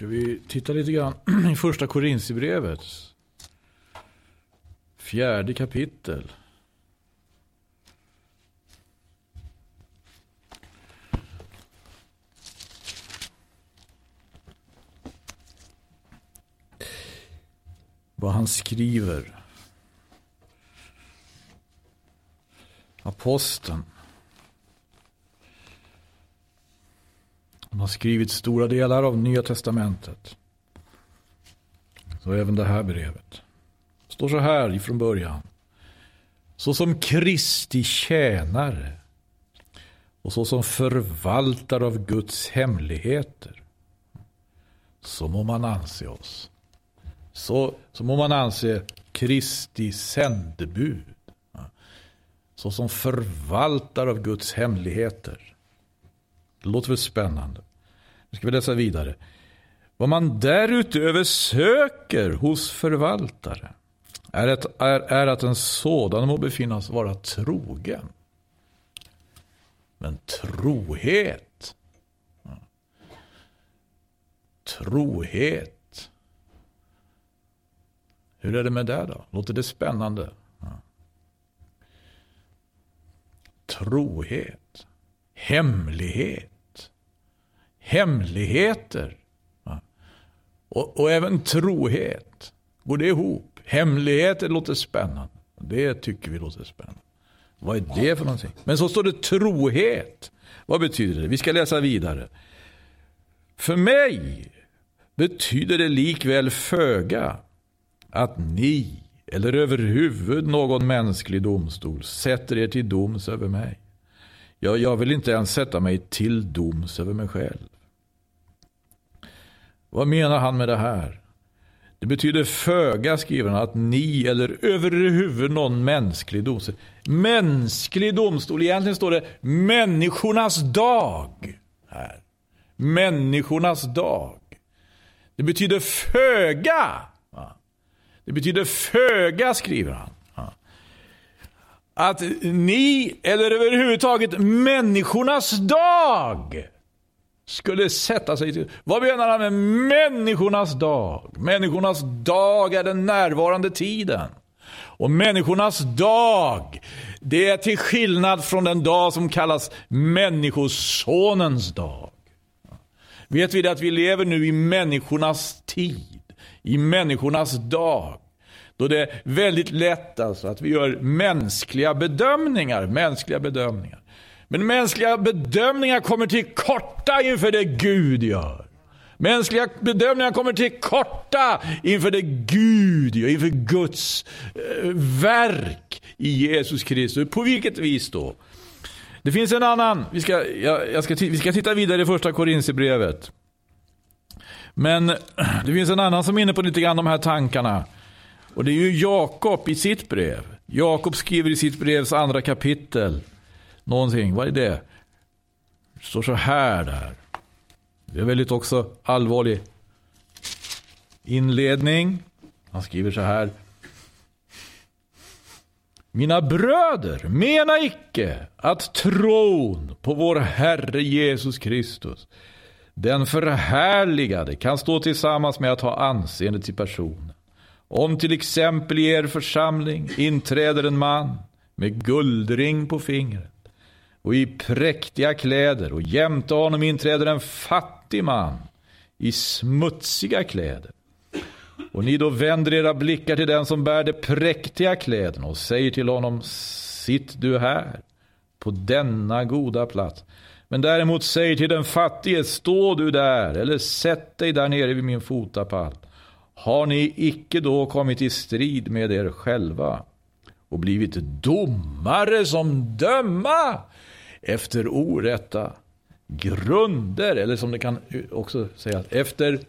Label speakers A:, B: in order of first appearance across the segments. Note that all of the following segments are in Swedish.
A: Ska vi titta lite grann i första Korintierbrevet? Fjärde kapitel. Vad han skriver. Aposteln. Han har skrivit stora delar av Nya Testamentet. Så även det här brevet. Det står så här ifrån början. Så som Kristi tjänare och så som förvaltare av Guds hemligheter. Så må man anse oss. Så, så må man anse Kristi sändebud. Så som förvaltare av Guds hemligheter. Det låter väl spännande. Nu ska vi läsa vidare. Vad man därutöver söker hos förvaltare är, ett, är, är att en sådan må befinnas vara trogen. Men trohet. Trohet. Hur är det med det då? Låter det spännande? Trohet. Hemlighet. Hemligheter. Och, och även trohet. Går det ihop? Hemligheter låter spännande. Det tycker vi låter spännande. Vad är det för någonting? Men så står det trohet. Vad betyder det? Vi ska läsa vidare. För mig betyder det likväl föga att ni eller överhuvud någon mänsklig domstol sätter er till doms över mig. Jag, jag vill inte ens sätta mig till doms över mig själv. Vad menar han med det här? Det betyder föga, skriver han, att ni eller överhuvud någon mänsklig domstol. Mänsklig domstol, egentligen står det människornas dag. här. Människornas dag. Det betyder föga. Det betyder föga, skriver han. Att ni, eller överhuvudtaget människornas dag, skulle sätta sig till... Vad menar han med människornas dag? Människornas dag är den närvarande tiden. Och människornas dag, det är till skillnad från den dag som kallas människosonens dag. Vet vi det att vi lever nu i människornas tid, i människornas dag. Då det är väldigt lätt alltså att vi gör mänskliga bedömningar, mänskliga bedömningar. Men mänskliga bedömningar kommer till korta inför det Gud gör. Mänskliga bedömningar kommer till korta inför det Gud gör, inför Guds eh, verk i Jesus Kristus. På vilket vis då? Det finns en annan, vi ska, jag, jag ska, vi ska titta vidare i första Korinthierbrevet. Men det finns en annan som är inne på lite grann de här tankarna. Och det är ju Jakob i sitt brev. Jakob skriver i sitt brevs andra kapitel någonting. Vad är det? Det står så här där. Det är väldigt också allvarlig inledning. Han skriver så här. Mina bröder, mena icke att tron på vår Herre Jesus Kristus, den förhärligade, kan stå tillsammans med att ha anseende till personen. Om till exempel i er församling inträder en man med guldring på fingret och i präktiga kläder och jämte honom inträder en fattig man i smutsiga kläder. Och ni då vänder era blickar till den som bär de präktiga kläderna och säger till honom Sitt du här på denna goda plats. Men däremot säger till den fattige Stå du där eller sätt dig där nere vid min fotapall. Har ni icke då kommit i strid med er själva och blivit domare som döma efter orätta grunder, eller som det kan också sägas, efter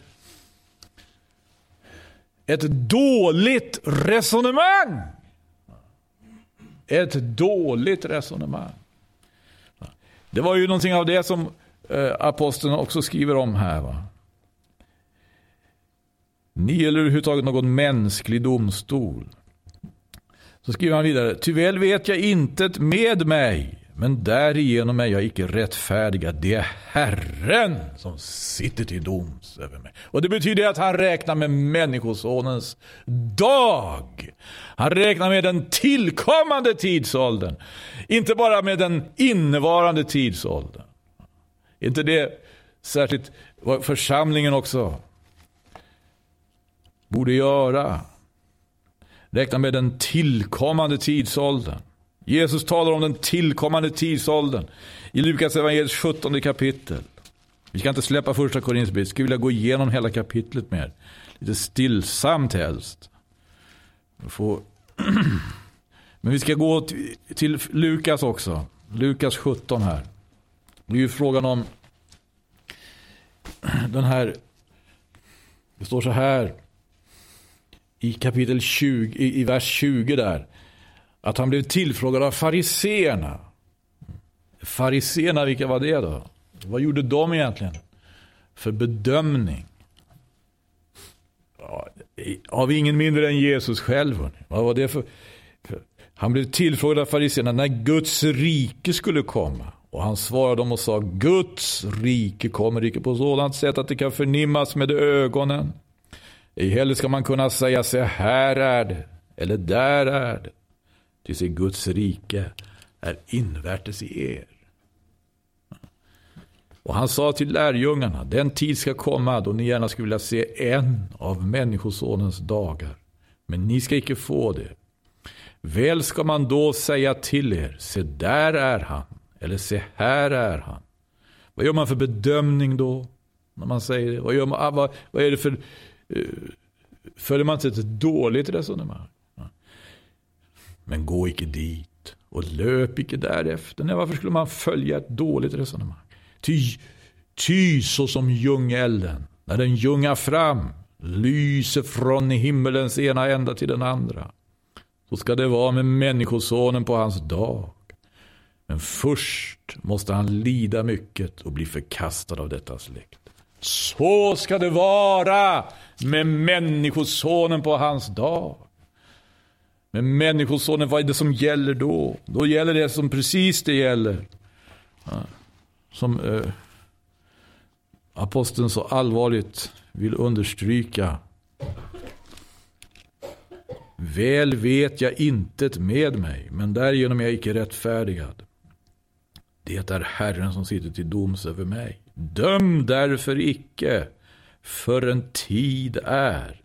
A: ett dåligt resonemang. Ett dåligt resonemang. Det var ju någonting av det som eh, aposteln också skriver om här. Va? Ni eller överhuvudtaget någon mänsklig domstol. Så skriver han vidare. Ty väl vet jag intet med mig men därigenom är jag icke rättfärdigad. Det är Herren som sitter till doms över mig. Och det betyder att han räknar med Människosonens dag. Han räknar med den tillkommande tidsåldern. Inte bara med den innevarande tidsåldern. inte det särskilt vad församlingen också borde göra? Räkna med den tillkommande tidsåldern. Jesus talar om den tillkommande tidsåldern i Lukas evangeliets 17 kapitel. Vi ska inte släppa första Korinthierbrevet, skulle vilja gå igenom hela kapitlet mer. Lite stillsamt helst. Men vi ska gå till Lukas också. Lukas 17 här. Det är ju frågan om den här. Det står så här. I kapitel 20, i vers 20 där. Att han blev tillfrågad av fariseerna. Fariseerna, vilka var det då? Vad gjorde de egentligen? För bedömning. Ja, av ingen mindre än Jesus själv. Vad var det för? Han blev tillfrågad av fariséerna när Guds rike skulle komma. Och han svarade dem och sa Guds rike kommer icke på sådant sätt att det kan förnimmas med ögonen. Ej heller ska man kunna säga sig här är det eller där är det. Ty se Guds rike är invärtes i er. Och han sa till lärjungarna, den tid ska komma då ni gärna skulle vilja se en av Människosonens dagar. Men ni ska icke få det. Väl ska man då säga till er, se där är han, eller se här är han. Vad gör man för bedömning då? När man säger det? Vad, gör man, ah, vad, vad är det för... Uh, följer man inte ett dåligt resonemang? Men gå icke dit och löp icke därefter. Nej, varför skulle man följa ett dåligt resonemang? Ty, ty så som ljungelden, när den ljungar fram, lyser från himmelens ena ända till den andra. Så ska det vara med Människosonen på hans dag. Men först måste han lida mycket och bli förkastad av detta släkt. Så ska det vara med Människosonen på hans dag. Men Människosonen, vad är det som gäller då? Då gäller det som precis det gäller. Som eh, aposteln så allvarligt vill understryka. Väl vet jag intet med mig, men därigenom är jag icke rättfärdigad. Det är Herren som sitter till doms över mig. Döm därför icke, förrän tid är.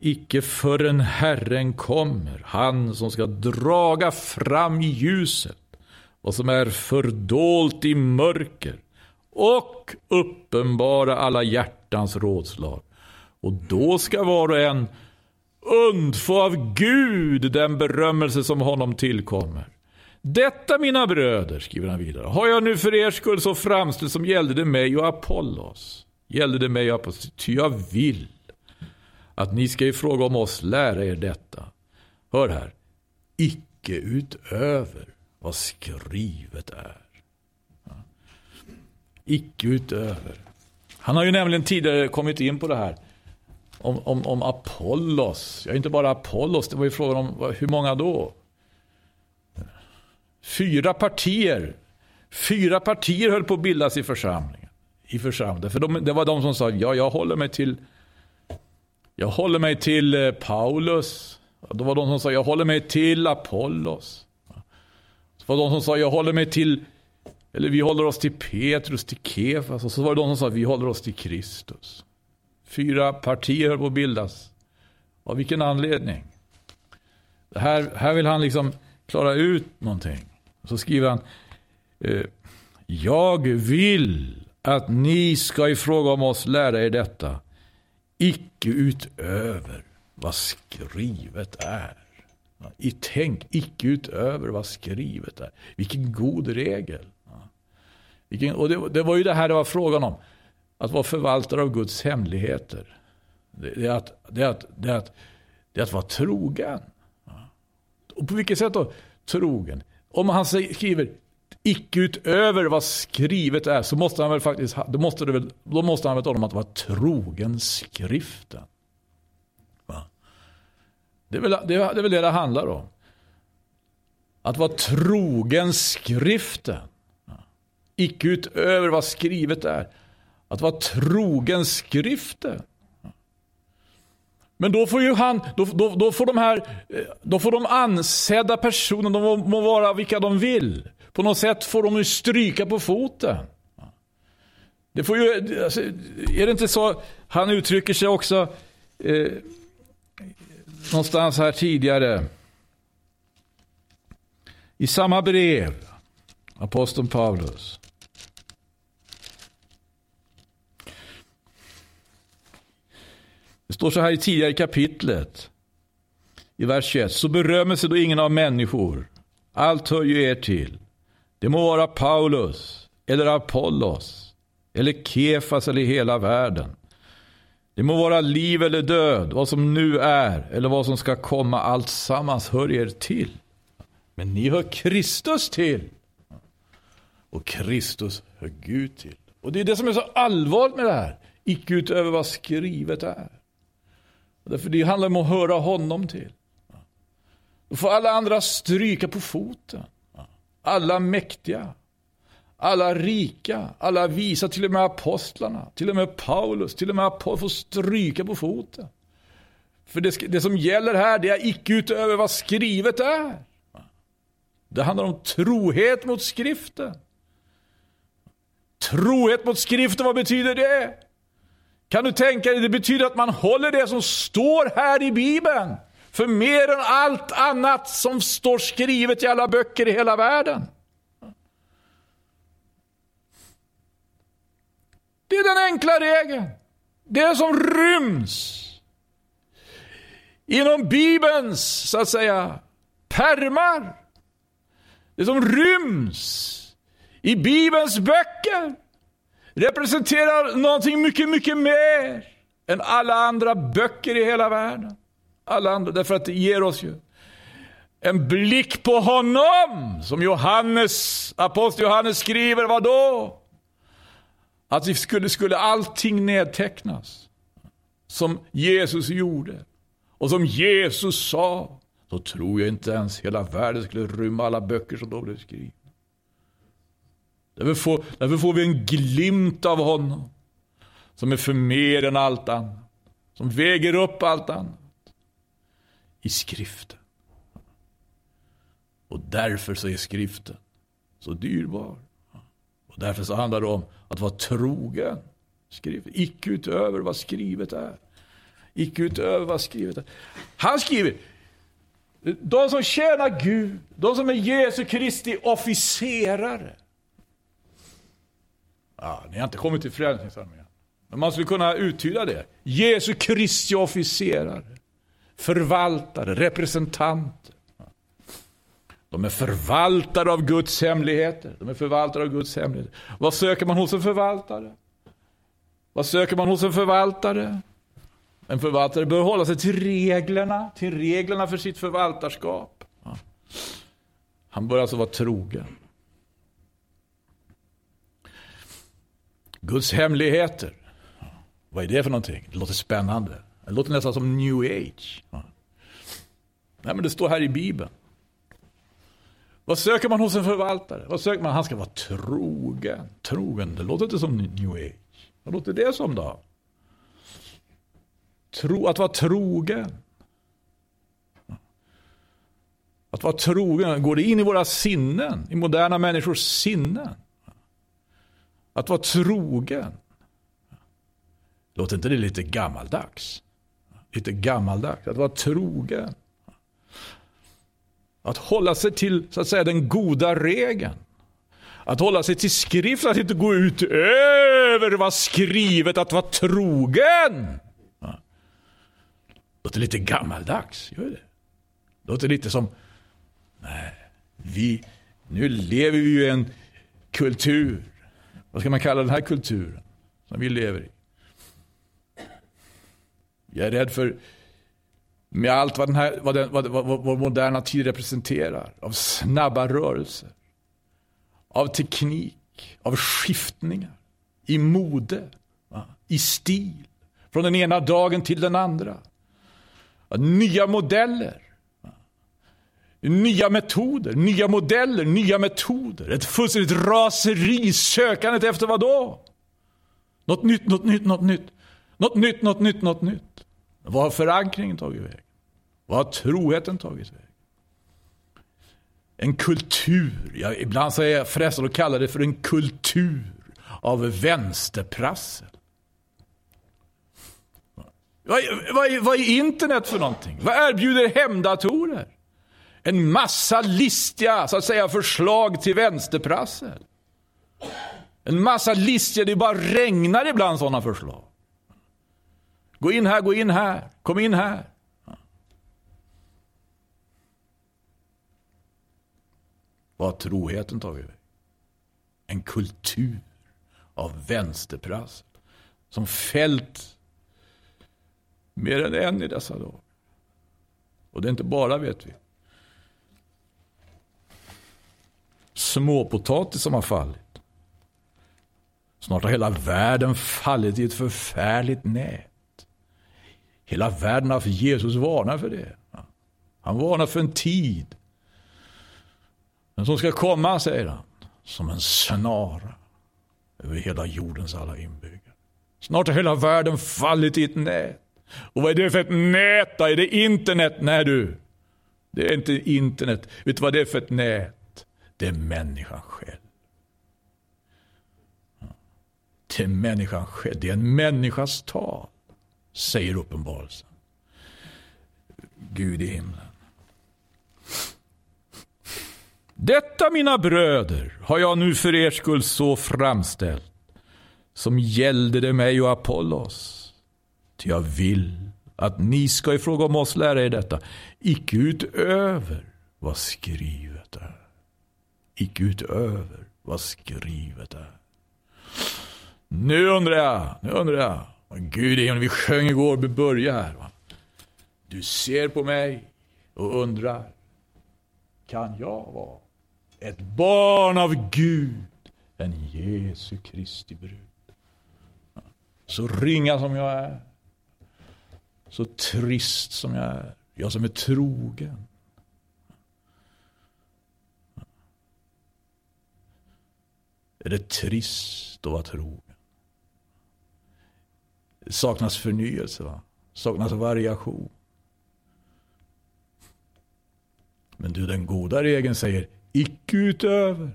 A: Icke förrän Herren kommer, han som ska draga fram i ljuset vad som är fördolt i mörker och uppenbara alla hjärtans rådslag. Och då ska var och en undfå av Gud den berömmelse som honom tillkommer. Detta mina bröder, skriver han vidare, har jag nu för er skull så framställt som gällde det mig och Apollos. Gällde det mig och Apollos, ty jag vill att ni ska i fråga om oss lära er detta. Hör här, icke utöver vad skrivet är. Icke utöver. Han har ju nämligen tidigare kommit in på det här om, om, om Apollos. Ja, inte bara Apollos, det var ju frågan om hur många då? Fyra partier. Fyra partier höll på att bildas i församlingen. I församlingen. För de, det var de som sa, ja, jag håller mig till jag håller mig till eh, Paulus. Det var de som sa, jag håller mig till Apollos. Det var de som sa, jag håller mig till, eller vi håller oss till Petrus, till Kefas. Och så var det de som sa, vi håller oss till Kristus. Fyra partier höll på att bildas. Av vilken anledning? Det här, här vill han liksom klara ut någonting. Så skriver han, eh, jag vill att ni ska i fråga om oss lära er detta icke utöver vad skrivet är. I tänk icke utöver vad skrivet är. Vilken god regel. Vilken, och det, det, var ju det här det var frågan om. Att vara förvaltare av Guds hemligheter. Det, det, är, att, det, är, att, det, är, att, det är att vara trogen. Och på vilket sätt då? Trogen. Om han skriver icke utöver vad skrivet är så måste han väl faktiskt, då måste, det väl, då måste han väl tala om att vara trogen skriften. Va? Det, är väl, det, är, det är väl det det handlar om. Att vara trogen skriften. Icke utöver vad skrivet är. Att vara trogen skriften. Men då får ju han, då, då, då, får de här, eh, då får de ansedda personerna, de må vara vilka de vill. På något sätt får de ju stryka på foten. Det får ju, alltså, är det inte så, han uttrycker sig också eh, någonstans här tidigare. I samma brev, aposteln Paulus. Det står så här i tidigare kapitlet. I vers 21. Så berömmer sig då ingen av människor. Allt hör ju er till. Det må vara Paulus eller Apollos eller Kefas eller hela världen. Det må vara liv eller död, vad som nu är eller vad som ska komma, allt sammans hör er till. Men ni hör Kristus till. Och Kristus hör Gud till. Och det är det som är så allvarligt med det här. Icke utöver vad skrivet är. Därför det handlar om att höra honom till. Då får alla andra stryka på foten. Alla mäktiga. Alla rika, alla visa, till och med apostlarna, till och med Paulus, till och med apostlarna får stryka på foten. För det, det som gäller här, det är icke utöver vad skrivet är. Det handlar om trohet mot skriften. Trohet mot skriften, vad betyder det? Kan du tänka dig, det betyder att man håller det som står här i Bibeln. För mer än allt annat som står skrivet i alla böcker i hela världen. Det är den enkla regeln. Det som ryms inom Bibelns, så att säga, permar. Det som ryms i Bibelns böcker representerar någonting mycket, mycket mer än alla andra böcker i hela världen. Alla andra, därför att det ger oss ju en blick på honom, som Johannes, apostel Johannes skriver, vad då? Att vi skulle, skulle allting nedtecknas. Som Jesus gjorde. Och som Jesus sa. Så tror jag inte ens hela världen skulle rymma alla böcker som då blev skrivna. Därför får, därför får vi en glimt av honom. Som är för mer än allt annat. Som väger upp allt annat. I skriften. Och därför så är skriften så dyrbar. Och därför så handlar det om att vara trogen. skriften. Icke utöver vad skrivet är. Icke utöver vad skrivet är. Han skriver, de som tjänar Gud, de som är Jesu Kristi officerare. Ja, ni har inte kommit till Frälsningsarmén. Men man skulle kunna uttyda det. Jesu Kristi officerare. Förvaltare, representanter. De är förvaltare av Guds hemligheter. De är förvaltare av Guds hemligheter. Vad söker man hos en förvaltare? Vad söker man hos en förvaltare? En förvaltare bör hålla sig till reglerna, till reglerna för sitt förvaltarskap. Han bör alltså vara trogen. Guds hemligheter. Vad är det för någonting? Det låter spännande. Det låter nästan som new age. Nej, men det står här i Bibeln. Vad söker man hos en förvaltare? Vad söker man? Han ska vara trogen. Trogen, det låter inte som new age. Vad låter det som då? Tro, att vara trogen. Att vara trogen, går det in i våra sinnen? I moderna människors sinnen? Att vara trogen. Låter inte det lite gammaldags? Lite gammaldags, att vara trogen. Att hålla sig till så att säga, den goda regeln. Att hålla sig till skriften, att inte gå ut över vad skrivet, att vara trogen. Ja. Låter lite gammaldags, gör det? Låter lite som, nej, vi, nu lever vi ju i en kultur. Vad ska man kalla den här kulturen som vi lever i? Jag är rädd för med allt vad, den här, vad, den, vad, vad, vad vår moderna tid representerar. Av snabba rörelser. Av teknik. Av skiftningar. I mode. Va? I stil. Från den ena dagen till den andra. Nya modeller. Nya metoder, nya modeller, nya metoder. Ett fullständigt raseri, sökandet efter vad då? Något nytt, något nytt, något nytt. Något nytt, något nytt, något nytt. Vad har förankringen tagit vägen? Vad har troheten tagit vägen? En kultur, jag, ibland så är jag frestad att kalla det för en kultur av vänsterprassel. Vad, vad, vad är internet för någonting? Vad erbjuder hemdatorer? En massa listiga så att säga, förslag till vänsterprassel. En massa listiga, det bara regnar ibland sådana förslag. Gå in här, gå in här, kom in här. Vad har troheten tagit väg? En kultur av vänsterprassel som fällt mer än en i dessa dagar. Och det är inte bara, vet vi, småpotatis som har fallit. Snart har hela världen fallit i ett förfärligt nät. Hela världen har för Jesus varnar för det. Han varnar för en tid. Den som ska komma, säger han, som en snara över hela jordens alla inbyggare. Snart har hela världen fallit i ett nät. Och vad är det för ett nät då? Är det internet? Nej du. Det är inte internet. Vet du vad det är för ett nät? Det är människan själv. Det är människan själv. Det är en människas tal. Säger uppenbarelsen. Gud i himlen. Detta mina bröder har jag nu för er skull så framställt som gällde det mig och Apollos Ty jag vill att ni ska i fråga om oss lära er detta, icke utöver vad skrivet är. Icke utöver vad skrivet är. Nu undrar jag, nu undrar jag. Gud, vi sjöng igår, vi börjar här. Va? Du ser på mig och undrar, kan jag vara ett barn av Gud, en Jesu Kristi brud? Så ringa som jag är, så trist som jag är. Jag som är trogen. Är det trist att vara trogen? Det saknas förnyelse, va? saknas variation. Men du, den goda regeln säger icke utöver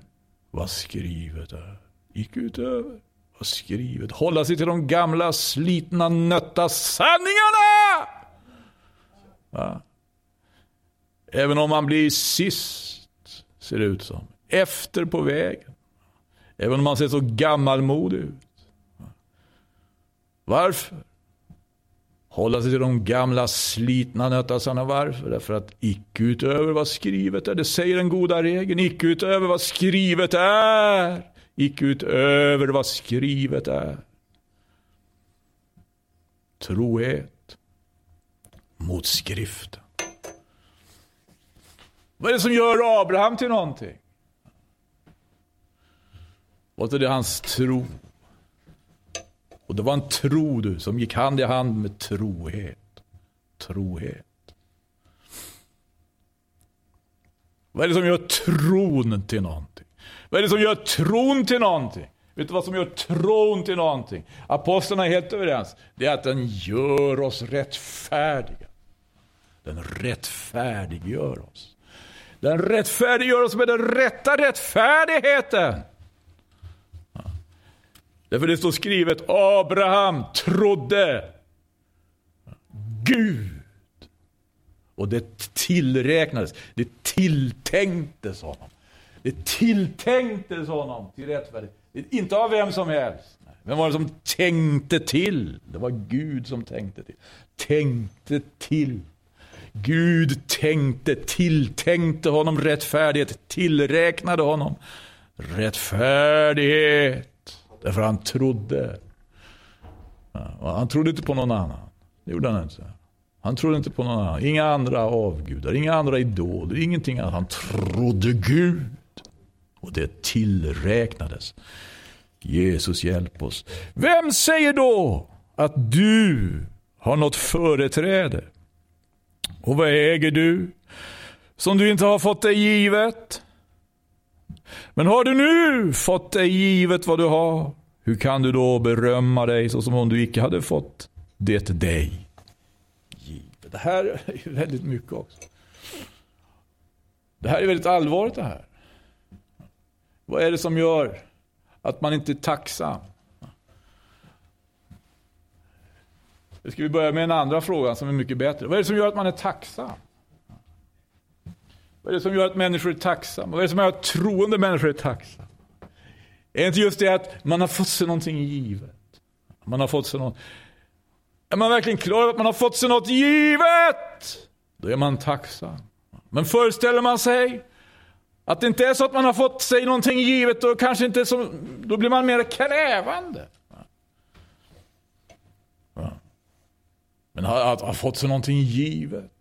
A: vad skrivet är. Icke utöver vad skrivet. Hålla sig till de gamla slitna nötta sanningarna! Va? Även om man blir sist, ser det ut som. Efter på vägen. Även om man ser så gammalmodig ut. Varför? Hålla sig till de gamla slitna nöttasarna. Varför? Därför att icke utöver vad skrivet är. Det säger den goda regeln. Icke utöver vad skrivet är. Icke utöver vad skrivet är. Trohet mot skriften. Vad är det som gör Abraham till någonting? Vad är det hans tro? Och det var en tro du, som gick hand i hand med trohet. Trohet. Vad är det som gör tron till någonting? Vad är det som gör tron till någonting? Vet du vad som gör tron till någonting? Apostlarna är helt överens. Det är att den gör oss rättfärdiga. Den rättfärdiggör oss. Den rättfärdiggör oss med den rätta rättfärdigheten. Därför det står skrivet, Abraham trodde Gud. Och det tillräknades, det tilltänktes honom. Det tilltänktes honom till rättfärdighet. Inte av vem som helst. Vem var det som tänkte till? Det var Gud som tänkte till. Tänkte till. Gud tänkte, tilltänkte honom rättfärdighet, tillräknade honom rättfärdighet. Därför han trodde. Han trodde inte på någon annan. Det gjorde han inte. Han trodde inte på någon annan. Inga andra avgudar, inga andra idoler, ingenting annat. Han trodde Gud. Och det tillräknades. Jesus hjälp oss. Vem säger då att du har något företräde? Och vad äger du? som du inte har fått dig givet. Men har du nu fått dig givet vad du har, hur kan du då berömma dig så som om du icke hade fått det dig givet? Det här är väldigt mycket också. Det här är väldigt allvarligt det här. Vad är det som gör att man inte är tacksam? Nu ska vi börja med en andra frågan som är mycket bättre. Vad är det som gör att man är tacksam? Vad är det som gör att människor är tacksamma? Vad är det som gör att troende människor är tacksamma? Är det inte just det att man har fått sig någonting givet? Man har fått sig något. Är man verkligen klar över att man har fått sig något givet? Då är man tacksam. Men föreställer man sig att det inte är så att man har fått sig någonting givet, då, kanske inte så, då blir man mer krävande. Men att ha fått sig någonting givet.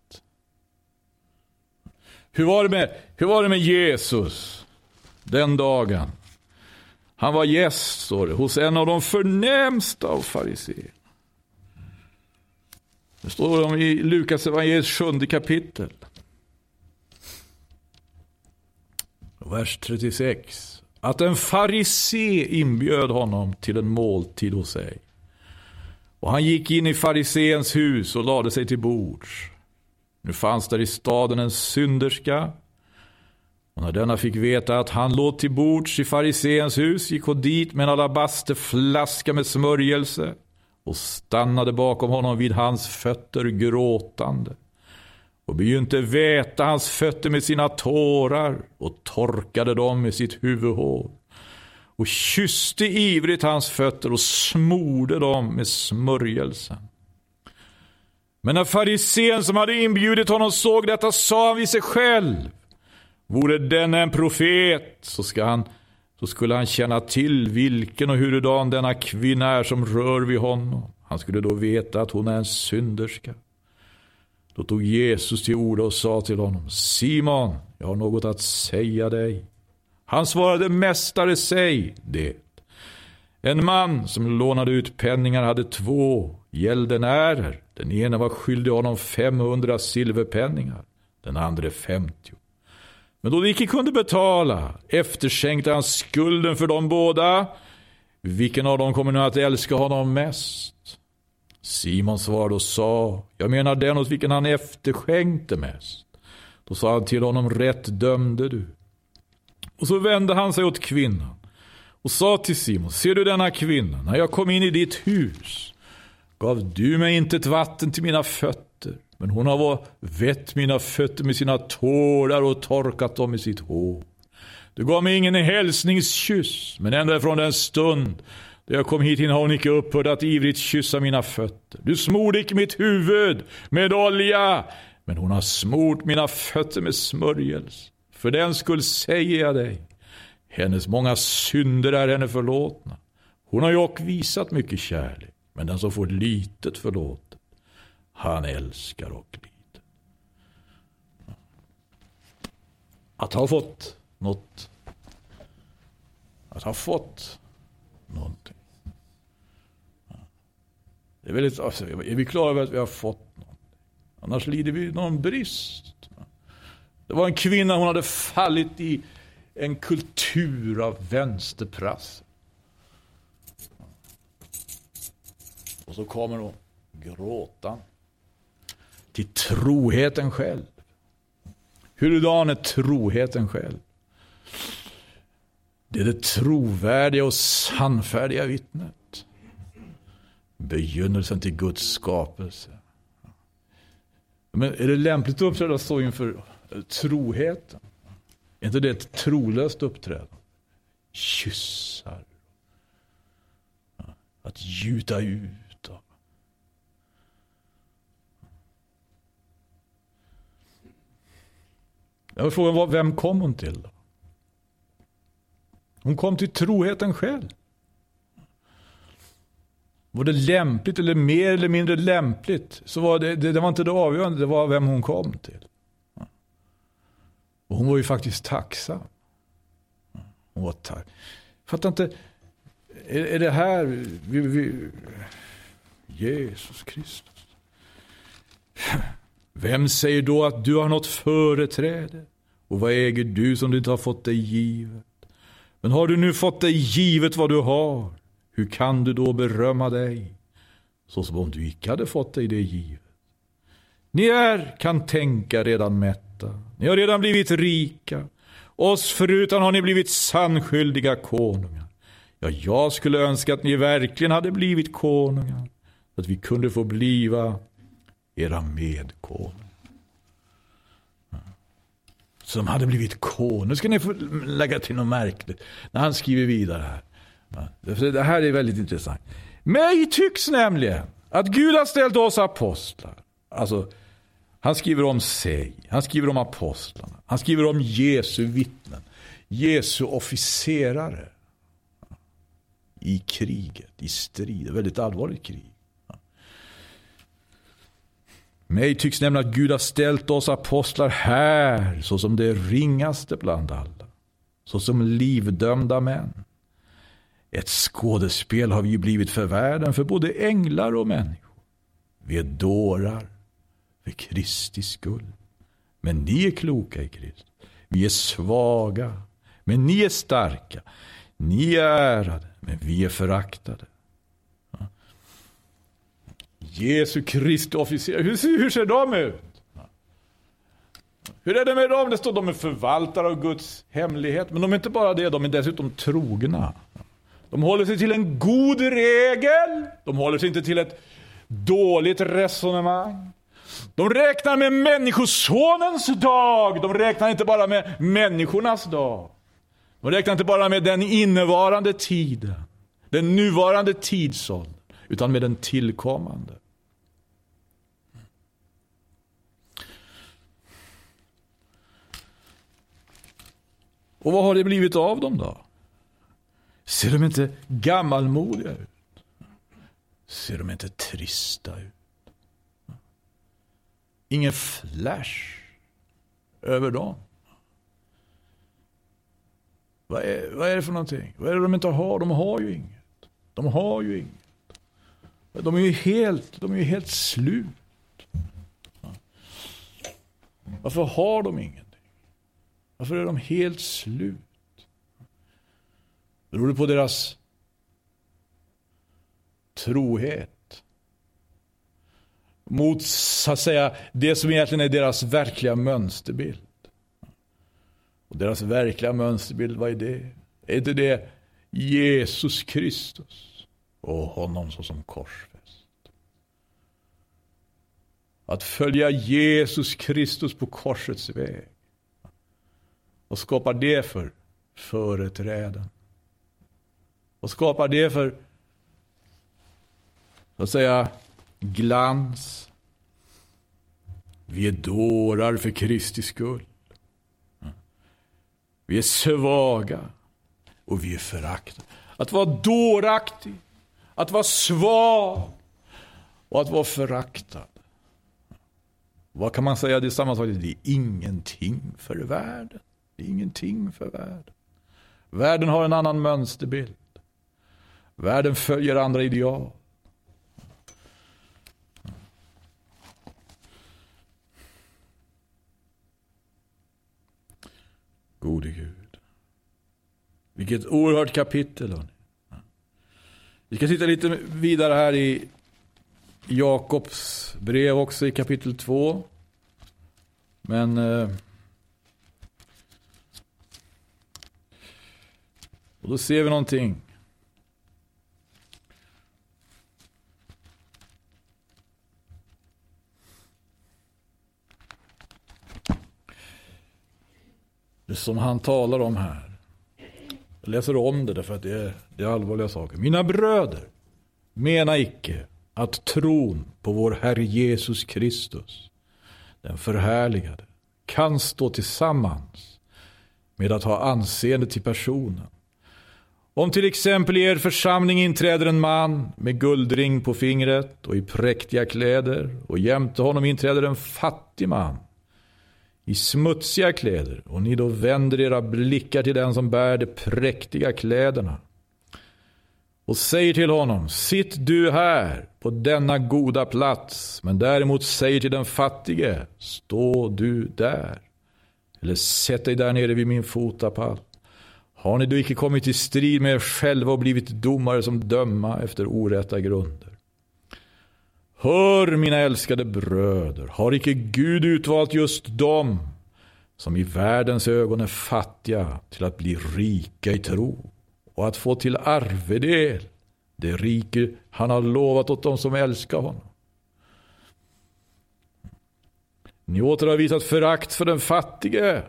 A: Hur var, det med, hur var det med Jesus den dagen? Han var gäst, står det, hos en av de förnämsta av fariséerna. Det står om i Lukas evangeliets sjunde kapitel. Vers 36. Att en farisé inbjöd honom till en måltid hos sig. Och han gick in i fariséns hus och lade sig till bords. Nu fanns där i staden en synderska. Och när denna fick veta att han låg till bords i fariséns hus gick hon dit med en alabasterflaska med smörjelse och stannade bakom honom vid hans fötter gråtande och begynte väta hans fötter med sina tårar och torkade dem med sitt huvudhår och kysste ivrigt hans fötter och smorde dem med smörjelsen. Men när farisén som hade inbjudit honom såg detta sa han vid sig själv. Vore denne en profet så, ska han, så skulle han känna till vilken och hurudan denna kvinna är som rör vid honom. Han skulle då veta att hon är en synderska. Då tog Jesus till orda och sa till honom, Simon, jag har något att säga dig. Han svarade, Mästare, säg det. En man som lånade ut penningar hade två gäldenärer. Den ene var skyldig honom 500 silverpenningar, den andra 50. Men då de icke kunde betala efterskänkte han skulden för de båda. Vilken av dem kommer nu att älska honom mest? Simon svarade och sa, jag menar den hos vilken han efterskänkte mest. Då sa han till honom, rätt dömde du. Och så vände han sig åt kvinnan och sa till Simon, ser du denna kvinna? När jag kom in i ditt hus gav du mig inte ett vatten till mina fötter, men hon har vett mina fötter med sina tårar och torkat dem med sitt hår. Du gav mig ingen hälsningskyss, men ända från den stund då jag kom hit in har hon icke upphört att ivrigt kyssa mina fötter. Du smorde icke mitt huvud med olja, men hon har smort mina fötter med smörjelse. För den skull säger jag dig, hennes många synder är henne förlåtna. Hon har ju också visat mycket kärlek, men den som får litet förlåtet, han älskar och lider. Att ha fått något, att ha fått någonting. Det är, väldigt, alltså, är vi klara över att vi har fått någonting? Annars lider vi någon brist. Det var en kvinna, hon hade fallit i en kultur av vänsterprassel. Och så kommer då gråtan till troheten själv. Hurudan är troheten själv? Det är det trovärdiga och sannfärdiga vittnet. Begynnelsen till Guds skapelse. Men är det lämpligt att uppträda så inför troheten? Är inte det ett trolöst uppträdande? Kyssar. Att gjuta ut. Jag var fråga, vem kom hon till? Då? Hon kom till troheten själv. Var det lämpligt eller mer eller mindre lämpligt så var det, det, det var inte det avgörande, det var vem hon kom till. Och hon var ju faktiskt tacksam. Hon var tack. Fattar inte, är, är det här, vi, vi, Jesus Kristus. Vem säger då att du har något företräde? Och vad äger du som du inte har fått dig givet? Men har du nu fått dig givet vad du har, hur kan du då berömma dig? Så som om du icke hade fått dig det givet. Ni är, kan tänka, redan mätta. Ni har redan blivit rika. Oss förutan har ni blivit sannskyldiga konungar. Ja, jag skulle önska att ni verkligen hade blivit konungar. Så att vi kunde få bliva era medkonungar. Som hade blivit konung. Nu ska ni få lägga till något märkligt. När han skriver vidare här. Det här är väldigt intressant. Mig tycks nämligen att Gud har ställt oss apostlar. Alltså, han skriver om sig. Han skriver om apostlarna. Han skriver om Jesu vittnen. Jesu officerare. I kriget, i strid. Väldigt allvarligt krig. Mig tycks nämligen att Gud har ställt oss apostlar här såsom det ringaste bland alla. Såsom livdömda män. Ett skådespel har vi ju blivit för världen, för både änglar och människor. Vi är dårar för Kristi skull. Men ni är kloka i Kristus. Vi är svaga, men ni är starka. Ni är ärade, men vi är föraktade. Jesu Kristi officer. Hur, hur ser de ut? Hur är det med dem? Det står de är förvaltare av Guds hemlighet. Men de är inte bara det, de är dessutom trogna. De håller sig till en god regel. De håller sig inte till ett dåligt resonemang. De räknar med människosonens dag. De räknar inte bara med människornas dag. De räknar inte bara med den innevarande tiden, den nuvarande tidsåldern, utan med den tillkommande. Och vad har det blivit av dem då? Ser de inte gammalmodiga ut? Ser de inte trista ut? Ingen flash över dem. Vad är, vad är det för någonting? Vad är det de inte har? De har ju inget. De har ju inget. De är ju helt, de är ju helt slut. Varför har de inget? Varför är de helt slut? Beror det på deras trohet? Mot, så att säga, det som egentligen är deras verkliga mönsterbild. Och deras verkliga mönsterbild, vad är det? Är inte det Jesus Kristus och honom såsom korsfäst? Att följa Jesus Kristus på korsets väg. Vad skapar det för företräden? Vad skapar det för, så att säga, glans? Vi är dårar för Kristi skull. Vi är svaga och vi är föraktade. Att vara dåraktig, att vara svag och att vara föraktad. Vad kan man säga? Det är samma sak. Det är ingenting för världen. Det är ingenting för världen. Världen har en annan mönsterbild. Världen följer andra ideal. Gode Gud. Vilket oerhört kapitel. Hörni. Vi ska titta lite vidare här i Jakobs brev också i kapitel 2. Men eh, Och då ser vi någonting. Det som han talar om här. Jag läser om det därför att det är, det är allvarliga saker. Mina bröder, mena icke att tron på vår Herre Jesus Kristus, den förhärligade, kan stå tillsammans med att ha anseende till personen. Om till exempel i er församling inträder en man med guldring på fingret och i präktiga kläder och jämte honom inträder en fattig man i smutsiga kläder och ni då vänder era blickar till den som bär de präktiga kläderna och säger till honom, sitt du här på denna goda plats, men däremot säger till den fattige, stå du där. Eller sätt dig där nere vid min fotapall. Har ni då icke kommit i strid med er själva och blivit domare som döma efter orätta grunder? Hör mina älskade bröder, har icke Gud utvalt just dem som i världens ögon är fattiga till att bli rika i tro och att få till arvedel det rike han har lovat åt dem som älskar honom. Ni åter har visat förakt för den fattige.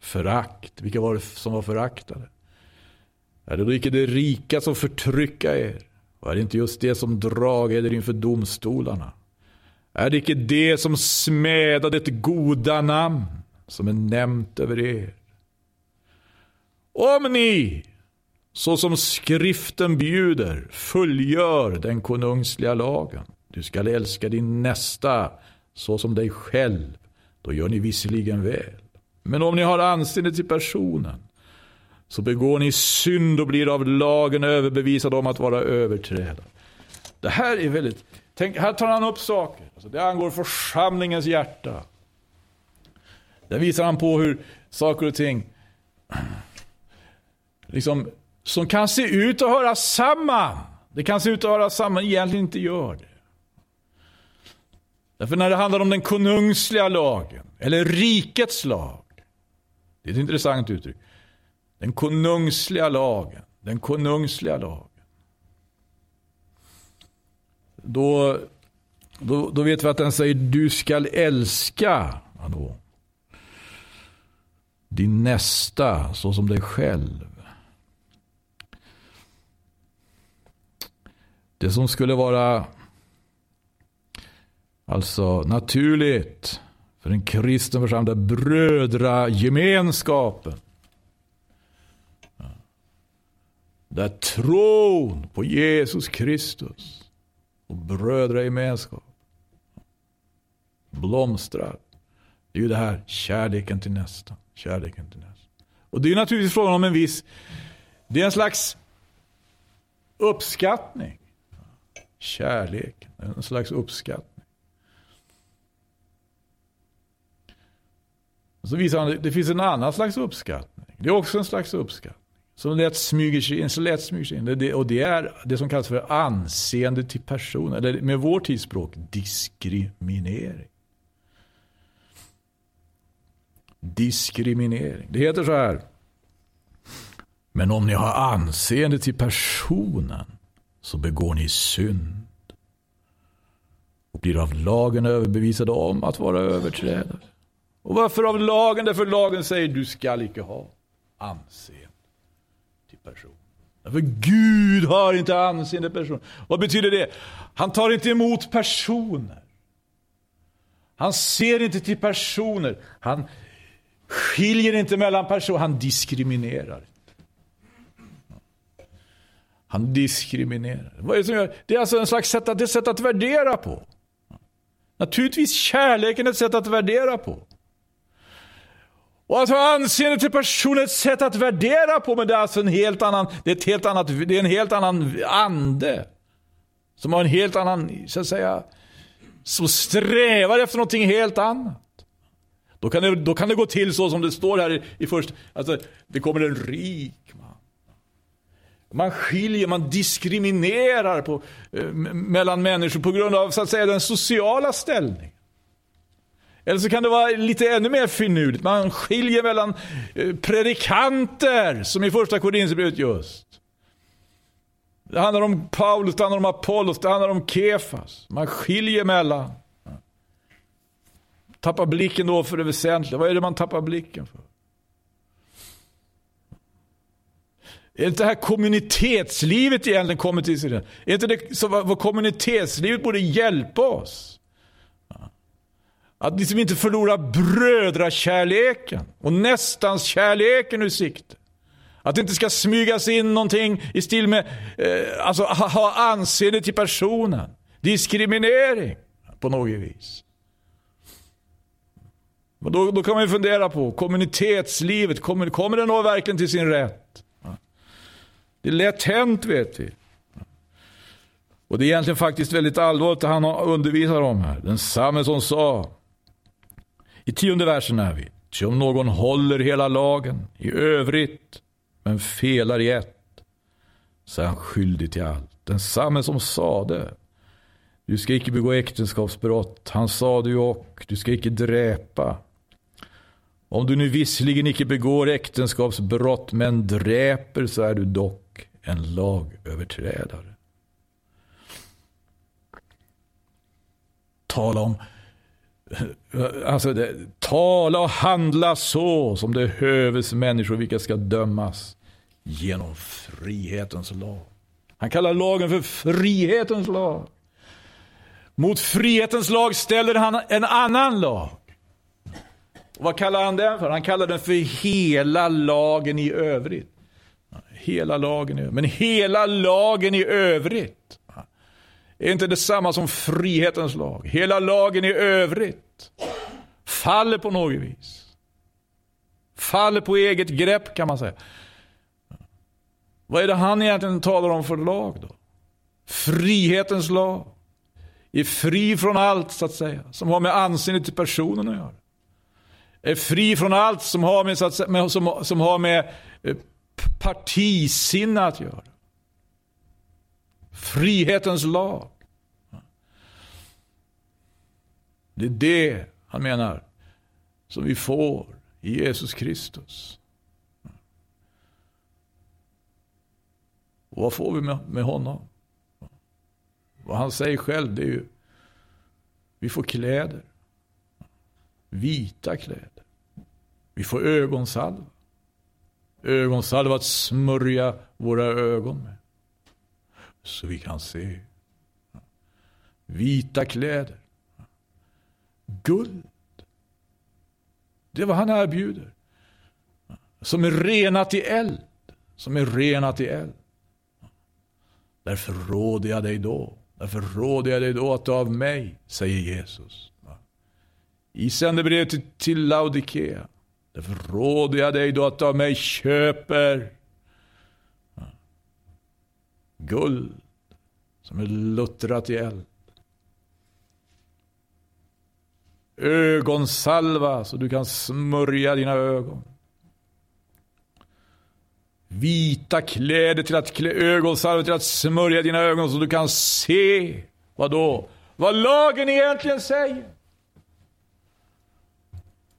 A: Förakt, vilka var det som var föraktade? Är det då icke de rika som förtrycka er? Och är det inte just det som drar er inför domstolarna? Är det icke det som smädade ett goda namn som är nämnt över er? Om ni, så som skriften bjuder, fullgör den konungsliga lagen. Du skall älska din nästa så som dig själv. Då gör ni visserligen väl. Men om ni har anseende till personen så begår ni synd och blir av lagen överbevisade om att vara överträdare. Det här är väldigt... Tänk, här tar han upp saker. Alltså det angår församlingens hjärta. Där visar han på hur saker och ting liksom, som kan se ut att höra samman. Det kan se ut att höra samman, egentligen inte gör det. Därför när det handlar om den konungsliga lagen, eller rikets lag. Det är ett intressant uttryck. Den konungsliga lagen. Den konungsliga lagen. Då, då, då vet vi att den säger du skall älska då, din nästa så som dig själv. Det som skulle vara alltså naturligt för en kristen församling, brödragemenskapen. Där tron på Jesus Kristus och brödragemenskap blomstrar. Det är ju det här kärleken till nästa. Kärleken till nästa. Och det är naturligtvis frågan om en viss, det är en slags uppskattning. Kärlek, en slags uppskattning. Och så visar han, att det finns en annan slags uppskattning. Det är också en slags uppskattning. Som lätt smyger sig in. Så lätt smyger sig in. Det, och det är det som kallas för anseende till person. Eller med vår tidsspråk, diskriminering. Diskriminering. Det heter så här. Men om ni har anseende till personen så begår ni synd. Och blir av lagen överbevisade om att vara överträdare. Och varför av lagen? Därför lagen säger du skall icke ha anseende till person. Därför Gud har inte anseende till person. Vad betyder det? Han tar inte emot personer. Han ser inte till personer. Han skiljer inte mellan personer. Han diskriminerar. Han diskriminerar. Vad är det, som gör? det är alltså en slags sätt att, det sätt att värdera på. Naturligtvis kärleken är ett sätt att värdera på. Och att ha anseende till personen ett sätt att värdera på, men det är alltså en helt annan, det är ett helt annat, det är en helt annan ande. Som har en helt annan, så att säga, som strävar efter någonting helt annat. Då kan det, då kan det gå till så som det står här i, i först, alltså det kommer en rik man. Man skiljer, man diskriminerar på, eh, mellan människor på grund av så att säga den sociala ställningen. Eller så kan det vara lite ännu mer finurligt. Man skiljer mellan eh, predikanter, som i första Korinthierbrevet just. Det handlar om Paulus, det handlar om Apollos, det handlar om Kefas. Man skiljer mellan. Tappar blicken då för det väsentliga. Vad är det man tappar blicken för? Är inte det här kommunitetslivet egentligen kommit till sig? Är inte det så vad kommunitetslivet borde hjälpa oss? Att liksom inte förlora brödrakärleken och nästans kärleken ur sikte. Att det inte ska smygas in någonting i stil med eh, alltså, ha, ha anseende till personen. Diskriminering på något vis. Men då, då kan man ju fundera på kommunitetslivet, kommer, kommer det nå verkligen till sin rätt? Det är lätt hänt vet vi. Och det är egentligen faktiskt väldigt allvarligt det han undervisar om här. Den samme som sa, i tionde versen är vi, Ty om någon håller hela lagen i övrigt, men felar i ett, så är han skyldig till allt. Den samme som sade, du ska icke begå äktenskapsbrott. Han sade ju och, du ska icke dräpa. Om du nu visserligen icke begår äktenskapsbrott, men dräper, så är du dock en lagöverträdare. Tala om Alltså, det, tala och handla så som det höves människor vilka ska dömas genom frihetens lag. Han kallar lagen för frihetens lag. Mot frihetens lag ställer han en annan lag. Och vad kallar han den för? Han kallar den för hela lagen i övrigt. Hela lagen i övrigt. Men hela lagen i övrigt är inte detsamma som frihetens lag. Hela lagen i övrigt faller på något vis. Faller på eget grepp kan man säga. Vad är det han egentligen talar om för lag då? Frihetens lag. Är fri från allt så att säga, som har med anseendet till personen att göra. Är fri från allt som har med, så att säga, som, som har med eh, partisinne att göra. Frihetens lag. Det är det han menar som vi får i Jesus Kristus. Och vad får vi med, honom? Vad han säger själv det är ju, vi får kläder. Vita kläder. Vi får ögonsalva. Ögonsalva att smörja våra ögon med så vi kan se. Vita kläder. Guld. Det är vad han erbjuder. Som är renat i eld. Som är renat i eld. Därför råder jag dig då. Därför råder jag dig då att du av mig, säger Jesus. I sändebrevet till, till Laodikea. Därför råder jag dig då att du av mig köper Guld som är luttrat i eld. Ögonsalva så du kan smörja dina ögon. Vita kläder till att klä, ögonsalva till att smörja dina ögon så du kan se. Vad då? Vad lagen egentligen säger.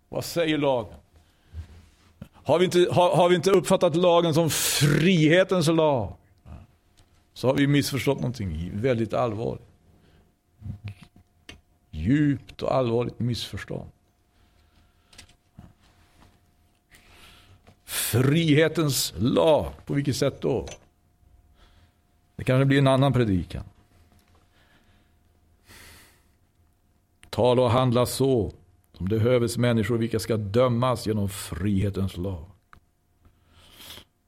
A: Vad säger lagen? Har vi, inte, har, har vi inte uppfattat lagen som frihetens lag? Så har vi missförstått någonting väldigt allvarligt. Djupt och allvarligt missförstånd. Frihetens lag, på vilket sätt då? Det kanske blir en annan predikan. Tala och handla så som det höves människor vilka ska dömas genom frihetens lag.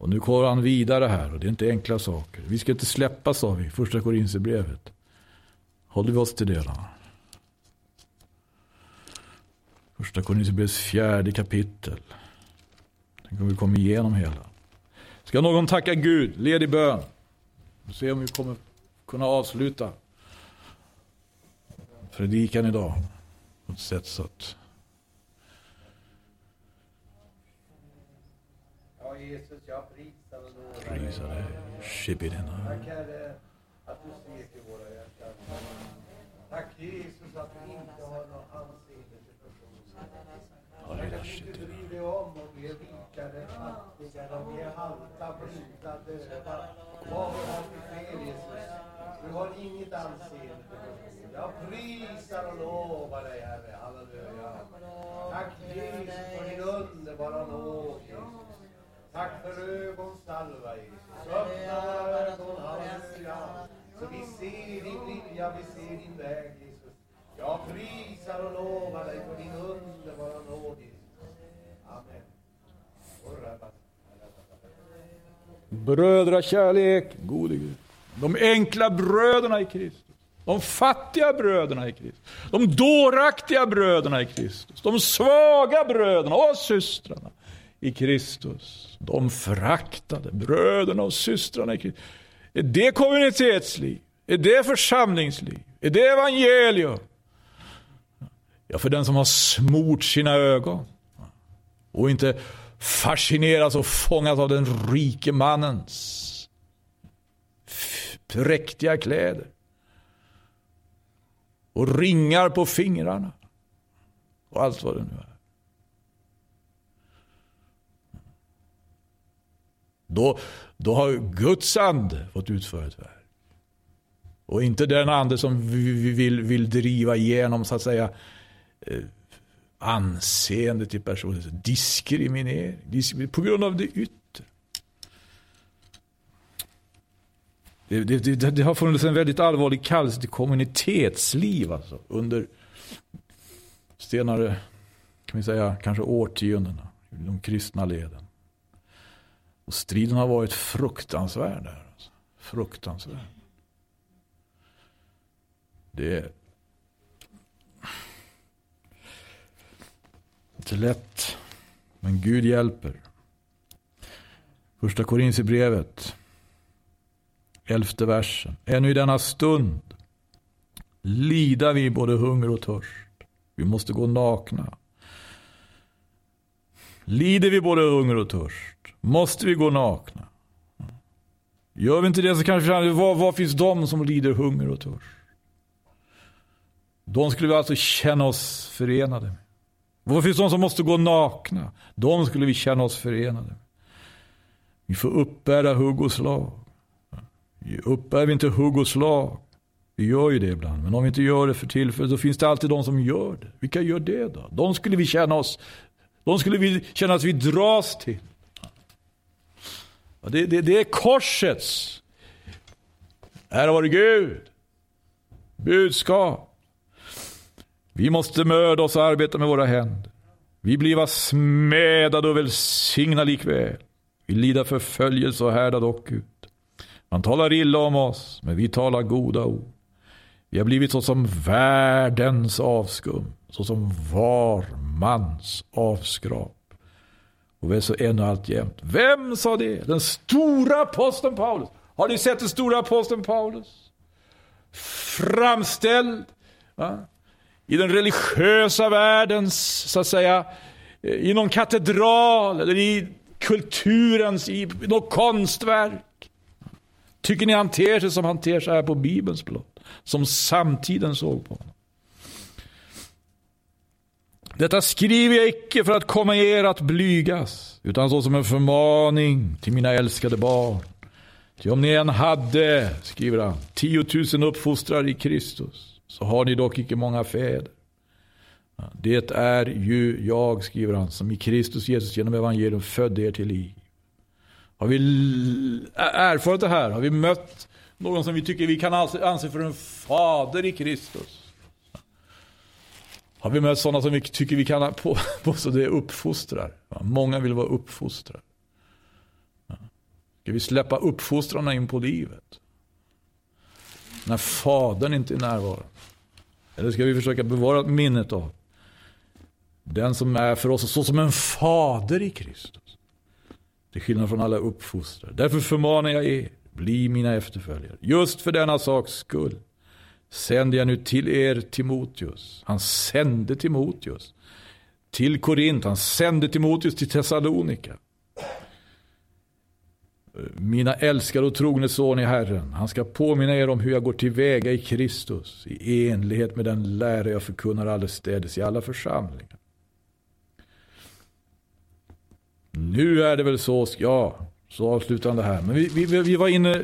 A: Och nu går han vidare här och det är inte enkla saker. Vi ska inte släppa sa vi, första Korinthierbrevet. Håller vi oss till det då? Första Korinthierbrevets fjärde kapitel. Tänk om vi kommer igenom hela. Ska någon tacka Gud, led i bön. Vi se om vi kommer kunna avsluta predikan idag på ett sätt så att
B: Jesus, jag prisar och lovar
A: Prisa dig. Shibidina.
B: Tack du Jesus att vi inte har något anseende till personen. Att inte bryr dig om om vi är rikare, fattigare, vi är halta, blinda, döda. Vad har vi fel Jesus? Du har inget anseende till personen. Jag prisar och lovar dig Herre, halleluja. Tack Jesus för din underbara nåd Jesus. Tack för ögonsalva Jesus. Öppna våra ögon, halleluja. Så vi ser din vilja, vi ser din väg Jesus. Jag prisar och lovar dig för din underbara nåd Jesus. Amen.
A: Brödrakärlek, gode Gud. De enkla bröderna i Kristus. De fattiga bröderna i Kristus. De dåraktiga bröderna i Kristus. De svaga bröderna och systrarna i Kristus. De föraktade bröderna och systrarna i Kristus. Är det kommunitetsliv? Är det församlingsliv? Är det evangelium? Ja, för den som har smort sina ögon och inte fascineras och fångas av den rike mannens präktiga kläder och ringar på fingrarna och allt vad det nu är. Då, då har Guds ande fått utföra ett verk. Och inte den ande som vi vill, vill driva igenom så att säga eh, anseende till personen. Diskriminering, diskriminering på grund av det yttre. Det, det, det, det, har funnits en väldigt allvarlig kallelse till kommunitetsliv alltså, under senare, kan vi säga, kanske årtiondena de kristna leden. Och striden har varit fruktansvärd där. Alltså. Fruktansvärd. Det är inte lätt. Men Gud hjälper. Första Korinthierbrevet. Elfte versen. Ännu i denna stund lida vi både hunger och törst. Vi måste gå nakna. Lider vi både hunger och törst? Måste vi gå nakna? Gör vi inte det så kanske vi var, var finns de som lider hunger och törst? De skulle vi alltså känna oss förenade med. Var finns de som måste gå nakna? De skulle vi känna oss förenade med. Vi får uppbära hugg och slag. Uppbär vi inte hugg och slag, vi gör ju det ibland, men om vi inte gör det för tillfället, så finns det alltid de som gör det. Vilka gör det då? De skulle vi känna oss, de skulle vi känna att vi dras till. Det, det, det är korsets, här har Gud, budskap. Vi måste möda oss och arbeta med våra händer. Vi bliva smädade och välsigna likväl. Vi lida förföljelse och härda dock ut. Man talar illa om oss, men vi talar goda ord. Vi har blivit såsom världens avskum, såsom var mans avskrap. Och vi är så ännu alltjämt. Vem sa det? Den stora aposteln Paulus. Har ni sett den stora aposteln Paulus? Framställd va? i den religiösa världens, så att säga, eh, i någon katedral eller i kulturens, i något konstverk. Tycker ni han ter sig som han ter sig här på Bibelns blott? Som samtiden såg på honom. Detta skriver jag icke för att komma er att blygas, utan så som en förmaning till mina älskade barn. Ty om ni än hade, skriver han, tiotusen uppfostrare i Kristus, så har ni dock icke många fäder. Det är ju jag, skriver han, som i Kristus Jesus genom evangelium födde er till liv. Har vi erfarit det här? Har vi mött någon som vi tycker vi kan anse för en fader i Kristus? Har vi mött sådana som vi tycker vi kan på, påstå det är uppfostrar? Många vill vara uppfostrar. Ska vi släppa uppfostrarna in på livet? När fadern inte är närvarande? Eller ska vi försöka bevara minnet av den som är för oss så som en fader i Kristus? Till skillnad från alla uppfostrare. Därför förmanar jag er, bli mina efterföljare. Just för denna saks skull sänder jag nu till er Timoteus. Han sände Timoteus till Korint. Han sände Timoteus till Thessalonika. Mina älskade och trogne son i Herren. Han ska påminna er om hur jag går tillväga i Kristus i enlighet med den lära jag förkunnar allestädes i alla församlingar. Nu är det väl så, ja, så avslutande här. Men vi, vi, vi var inne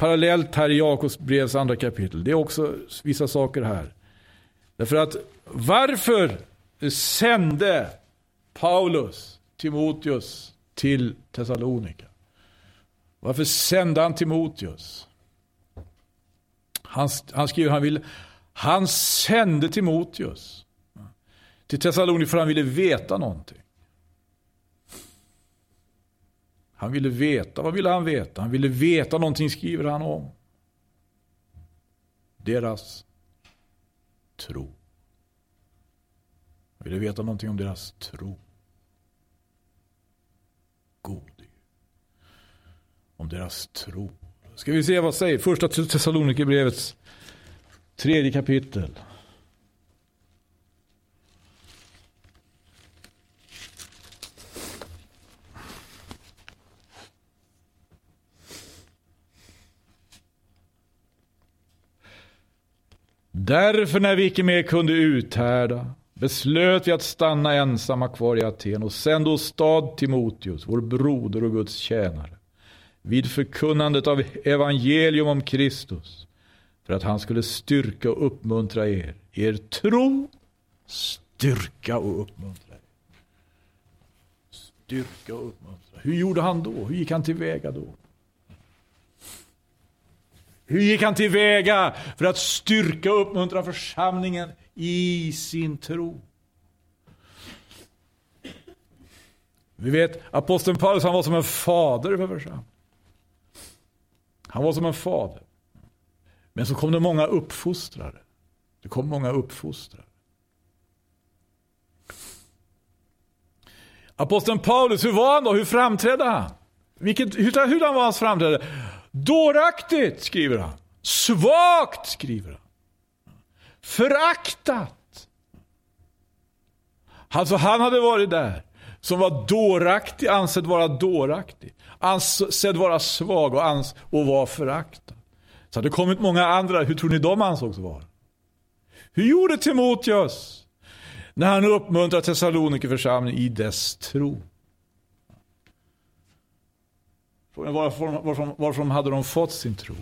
A: parallellt här i Jakobs brevs andra kapitel. Det är också vissa saker här. Därför att varför sände Paulus Timoteus till Thessalonika? Varför sände han Timoteus? Han, han skriver han vill, han sände Timoteus till Thessalonika för han ville veta någonting. Han ville veta. Vad ville han veta? Han ville veta någonting skriver han om. Deras tro. Han ville veta någonting om deras tro. God Om deras tro. Ska vi se vad säger första Thessalonikerbrevets tredje kapitel. Därför när vi icke mer kunde uthärda beslöt vi att stanna ensamma kvar i Aten och sände stad Timoteus, vår broder och Guds tjänare, vid förkunnandet av evangelium om Kristus, för att han skulle styrka och uppmuntra er. Er tro, styrka och uppmuntra er. Styrka och uppmuntra. Hur gjorde han då? Hur gick han tillväga då? Hur gick han tillväga för att styrka och uppmuntra församlingen i sin tro? Vi vet aposteln Paulus han var som en fader för församlingen. Han var som en fader. Men så kom det många uppfostrare. Det kom många uppfostrare. Aposteln Paulus, hur var han då? Hur framträdde han? Vilket, hur, hur var hans framträdande? Dåraktigt, skriver han. Svagt, skriver han. Föraktat. Alltså han hade varit där som var dåraktig, ansedd vara dåraktig. Ansedd vara svag och, ans och var föraktad. Så hade det kommit många andra, hur tror ni de ansågs vara? Hur gjorde Timoteus? När han uppmuntrade Thessalonikerförsamlingen i dess tro. Frågan varifrån, varifrån, varifrån hade de fått sin tro?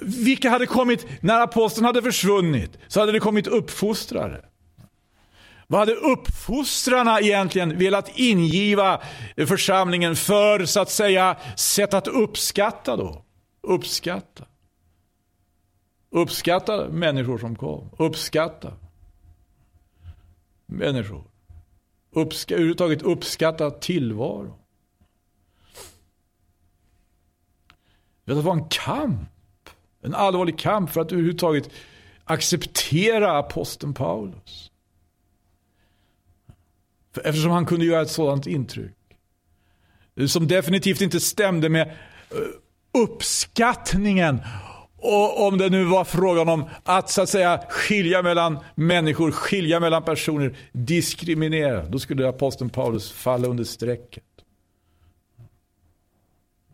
A: Vilka hade kommit, när aposteln hade försvunnit, så hade det kommit uppfostrare. Vad hade uppfostrarna egentligen velat ingiva församlingen för, så att säga, sätt att uppskatta då? Uppskatta. Uppskatta människor som kom. Uppskatta människor. Uppska, överhuvudtaget uppskatta Det var en kamp. En allvarlig kamp för att överhuvudtaget acceptera aposteln Paulus. För eftersom han kunde göra ett sådant intryck. Som definitivt inte stämde med eh, uppskattningen. Och om det nu var frågan om att så att säga skilja mellan människor, skilja mellan personer, diskriminera. Då skulle aposteln Paulus falla under strecket.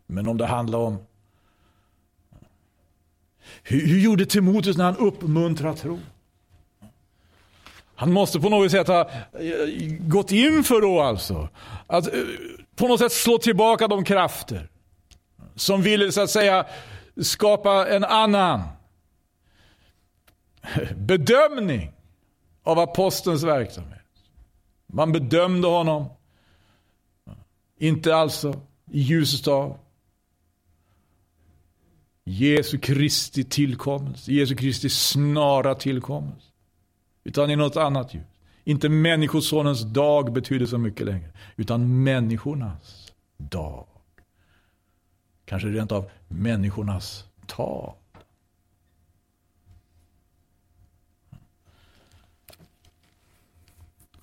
A: Men om det handlar om hur, hur gjorde Timoteus när han uppmuntrade tro? Han måste på något sätt ha eh, gått in för då alltså. Att eh, på något sätt slå tillbaka de krafter som ville så att säga skapa en annan bedömning av apostelns verksamhet. Man bedömde honom, inte alltså i ljuset av Jesu Kristi tillkommelse, Jesu Kristi snara tillkommelse. Utan i något annat ljus. Inte människosonens dag betyder så mycket längre. Utan människornas dag. Kanske rent av människornas tal.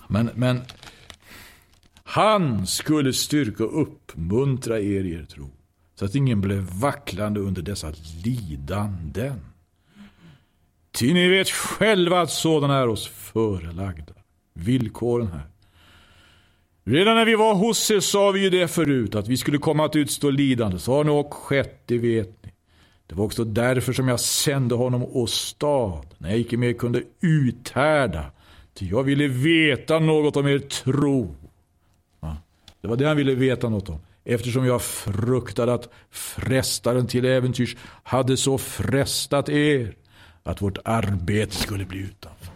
A: Men, men han skulle styrka och uppmuntra er i er tro. Så att ingen blev vacklande under dessa lidanden. Ty ni vet själva att sådana är oss förelagda. Villkoren här. Redan när vi var hos er sa vi ju det förut, att vi skulle komma att utstå lidande. Så har nu och skett, det vet ni. Det var också därför som jag sände honom åstad, när jag icke mer kunde uthärda. Ty jag ville veta något om er tro. Ja, det var det han ville veta något om. Eftersom jag fruktade att frestaren till äventyrs hade så frestat er att vårt arbete skulle bli utanför.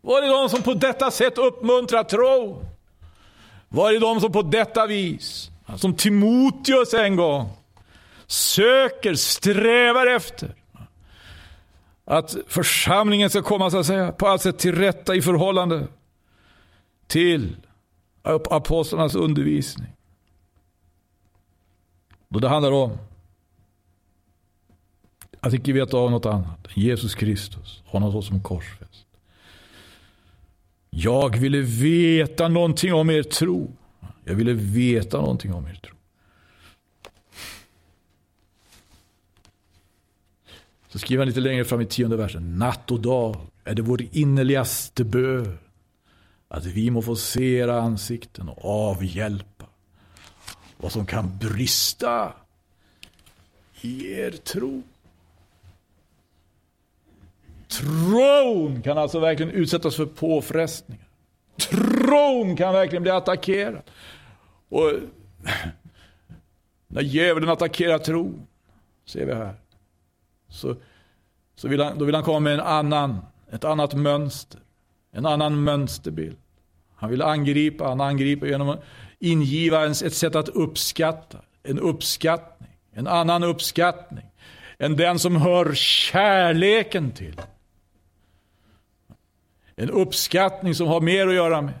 A: Var är de som på detta sätt uppmuntrar tro? Var är de som på detta vis, alltså som Timoteus en gång, söker, strävar efter att församlingen ska komma så att säga, på allt sätt till rätta i förhållande till apostlarnas undervisning. Då det handlar om att icke veta av något annat än Jesus Kristus, honom såsom korsfäst. Jag ville veta någonting om er tro. Jag ville veta någonting om er tro. Så skriver han lite längre fram i tionde versen. Natt och dag är det vår innerligaste bön att vi må få se era ansikten och avhjälpa vad som kan brista i er tro. Tron kan alltså verkligen utsättas för påfrestningar. Tron kan verkligen bli attackerad. Och när djävulen attackerar tron, ser vi här, så, så vill han, då vill han komma med en annan, ett annat mönster. En annan mönsterbild. Han vill angripa, han angriper genom att ingiva ett sätt att uppskatta. En uppskattning, en annan uppskattning än den som hör kärleken till. En uppskattning som har mer att göra med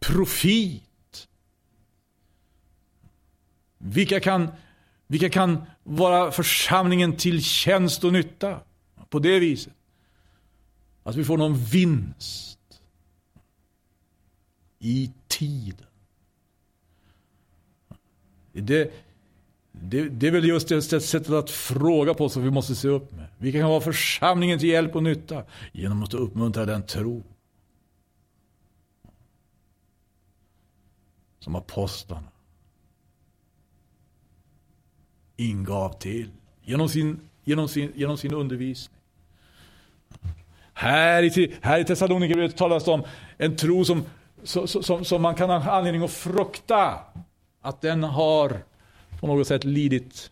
A: profit. Vilka kan, vilka kan vara församlingen till tjänst och nytta på det viset? Att vi får någon vinst i tiden. Det, det, det är väl just det sättet att fråga på som vi måste se upp med. Vi kan vara församlingen till hjälp och nytta genom att uppmuntra den tro. Som apostlarna ingav till genom sin, genom sin, genom sin undervisning. Här i, här i Thessalonikerbrevet talas det om en tro som, som, som, som man kan ha anledning att frukta att den har på något sätt lidit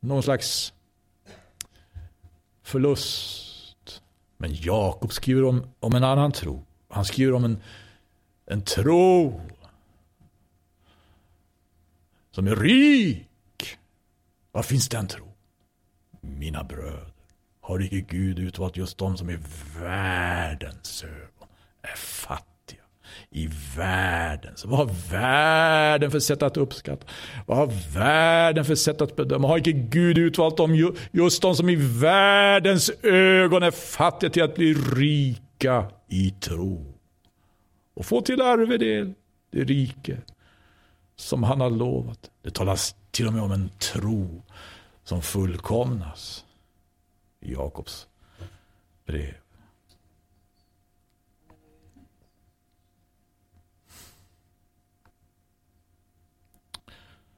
A: någon slags förlust. Men Jakob skriver om, om en annan tro. Han skriver om en, en tro som är rik. Var finns den tro? Mina bröder, har icke Gud utvalt just de som i världens ögon är fattiga? i världen. Så vad har världen för sätt att uppskatta? Vad har världen för sätt att bedöma? Har icke Gud utvalt dem, just de som i världens ögon är fattiga till att bli rika i tro? Och få till arvedel det rike som han har lovat. Det talas till och med om en tro som fullkomnas Jakobs brev.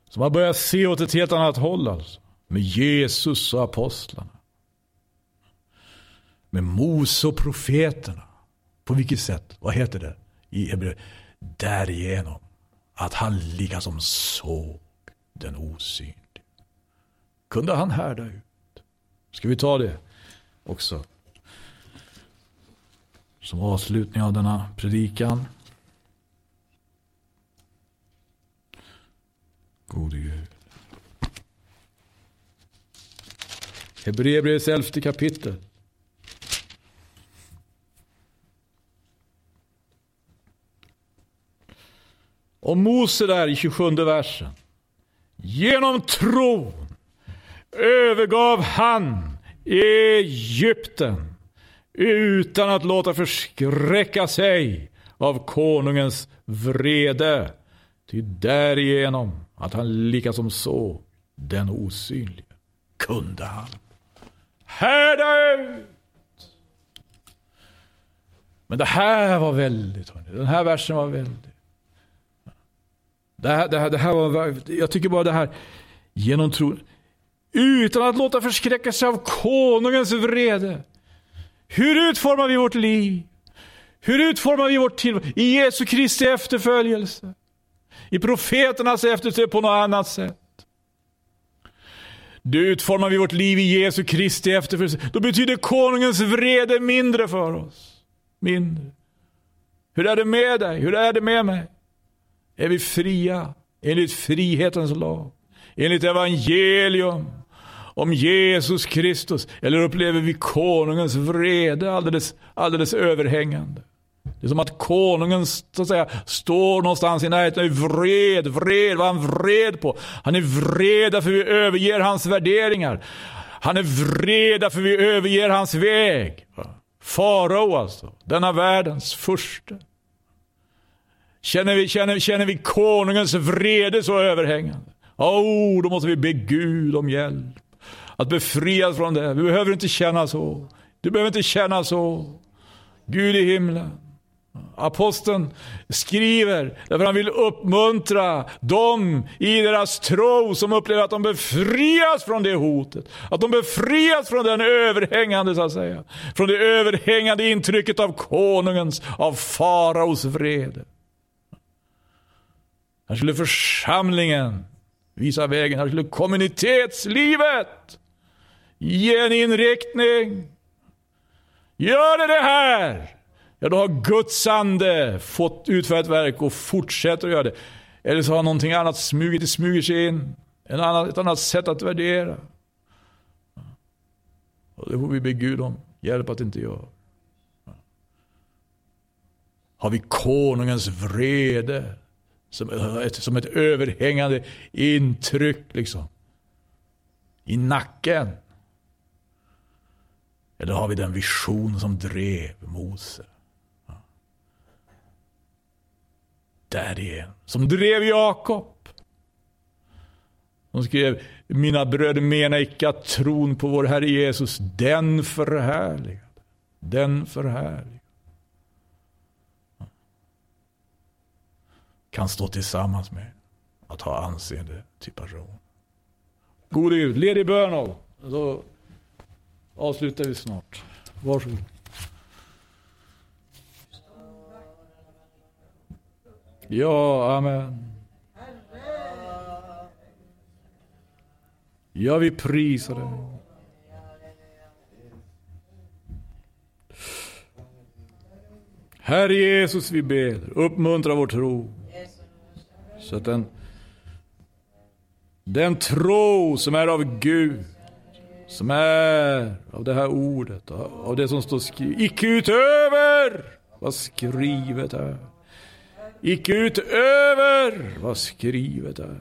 A: Så man börjar se åt ett helt annat håll alltså. Med Jesus och apostlarna. Med Mose och profeterna. På vilket sätt? Vad heter det i Hebreer? Därigenom att han lika som såg den osynlige. Kunde han härda ut? Ska vi ta det också? Som avslutning av denna predikan. Gode Gud. Hebreerbrevets elfte kapitel. Och Mose där i 27 versen. Genom tron övergav han Egypten utan att låta förskräcka sig av konungens vrede. Ty därigenom att han lika som så den osynlige kunde han härda ut. Men det här var väldigt, den här versen var väldigt. Det här, det här, det här var, jag tycker bara det här, genom tron utan att låta förskräcka sig av konungens vrede. Hur utformar vi vårt liv? Hur utformar vi vårt tillvaro? I Jesu Kristi efterföljelse i profeternas efterföljelse på något annat sätt. Då utformar vi vårt liv i Jesu Kristi efterföljelse. Då betyder konungens vrede mindre för oss. Mindre. Hur är det med dig? Hur är det med mig? Är vi fria enligt frihetens lag? Enligt evangelium om Jesus Kristus? Eller upplever vi konungens vrede alldeles, alldeles överhängande? Det är som att konungen så att säga, står någonstans i närheten och är vred, vred. Vad är han vred på? Han är vred därför vi överger hans värderingar. Han är vred därför vi överger hans väg. Farao alltså, denna världens första. Känner vi, känner, känner vi konungens vrede så överhängande? Oh, då måste vi be Gud om hjälp. Att befrias från det. Vi behöver inte känna så. Du behöver inte känna så. Gud i himlen. Aposteln skriver därför han vill uppmuntra dem i deras tro som upplever att de befrias från det hotet. Att de befrias från den överhängande, så att säga. Från det överhängande intrycket av konungens, av faraos vrede. Här skulle församlingen visa vägen. Här skulle kommunitetslivet ge en inriktning. Gör det det här! Ja, då har Guds ande fått utföra ett verk och fortsätter att göra det. Eller så har någonting annat smugit, smugit sig in. En annan, ett annat sätt att värdera. Och det får vi be Gud om hjälp att inte göra. Har vi konungens vrede som ett, som ett överhängande intryck liksom. I nacken. Eller har vi den vision som drev Mose? Där är en Som drev Jakob. Som skrev, mina bröder mena icke att tron på vår Herre Jesus, den förhärligade. Den förhärligad. Kan stå tillsammans med att ha anseende till person. Gode Gud, led i bön Då avslutar vi snart. Varsågod. Ja, amen. Ja, vi prisar dig. Herre Jesus, vi ber, uppmuntra vår tro. Så att den, den tro som är av Gud, som är av det här ordet, av det som står skrivet, icke utöver vad skrivet är. Icke utöver vad skrivet är.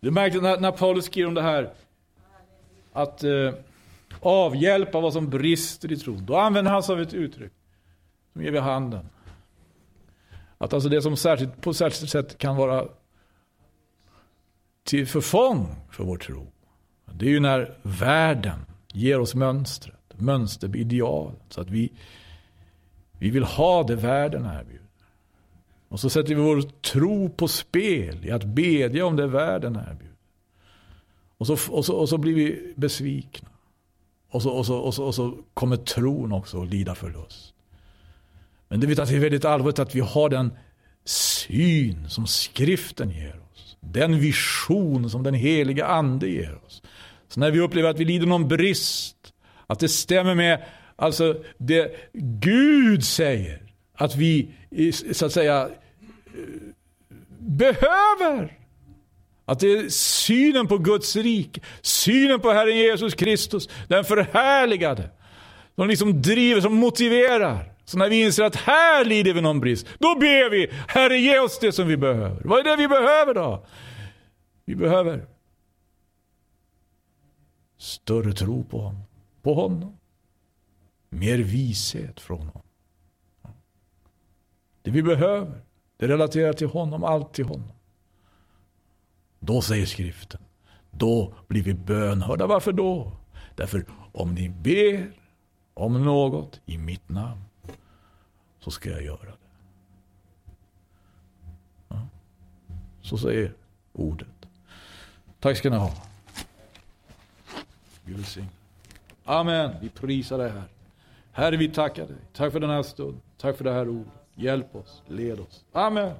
A: Det är när, när Paulus skriver om det här, att eh, avhjälpa vad som brister i tron. Då använder han sig av ett uttryck som ger vi handen. Att alltså det som särskilt, på särskilt sätt kan vara till förfång för vår tro. Det är ju när världen ger oss mönstret, Mönsterideal. Så att vi, vi vill ha det världen erbjuder. Och så sätter vi vår tro på spel i att bedja om det världen erbjuder. Och så, och så, och så blir vi besvikna. Och så, och, så, och, så, och så kommer tron också att lida förlust. Men det är väldigt allvarligt att vi har den syn som skriften ger oss. Den vision som den heliga ande ger oss. Så när vi upplever att vi lider någon brist, att det stämmer med alltså det Gud säger att vi så att säga behöver. Att det är synen på Guds rike, synen på Herren Jesus Kristus, den förhärligade. Som liksom driver, som motiverar. Så när vi inser att här lider vi någon brist, då ber vi, Herre ge oss det som vi behöver. Vad är det vi behöver då? Vi behöver större tro på honom. På honom. Mer vishet från honom. Det vi behöver, det relaterar till honom, allt till honom. Då säger skriften, då blir vi bönhörda. Varför då? Därför om ni ber om något i mitt namn så ska jag göra det. Ja. Så säger ordet. Tack ska ni ha. Gud välsigne. Amen. Vi prisar dig här. Herre, vi tackar dig. Tack för den här stunden. Tack för det här ordet. Hjälp oss, led oss. Amen.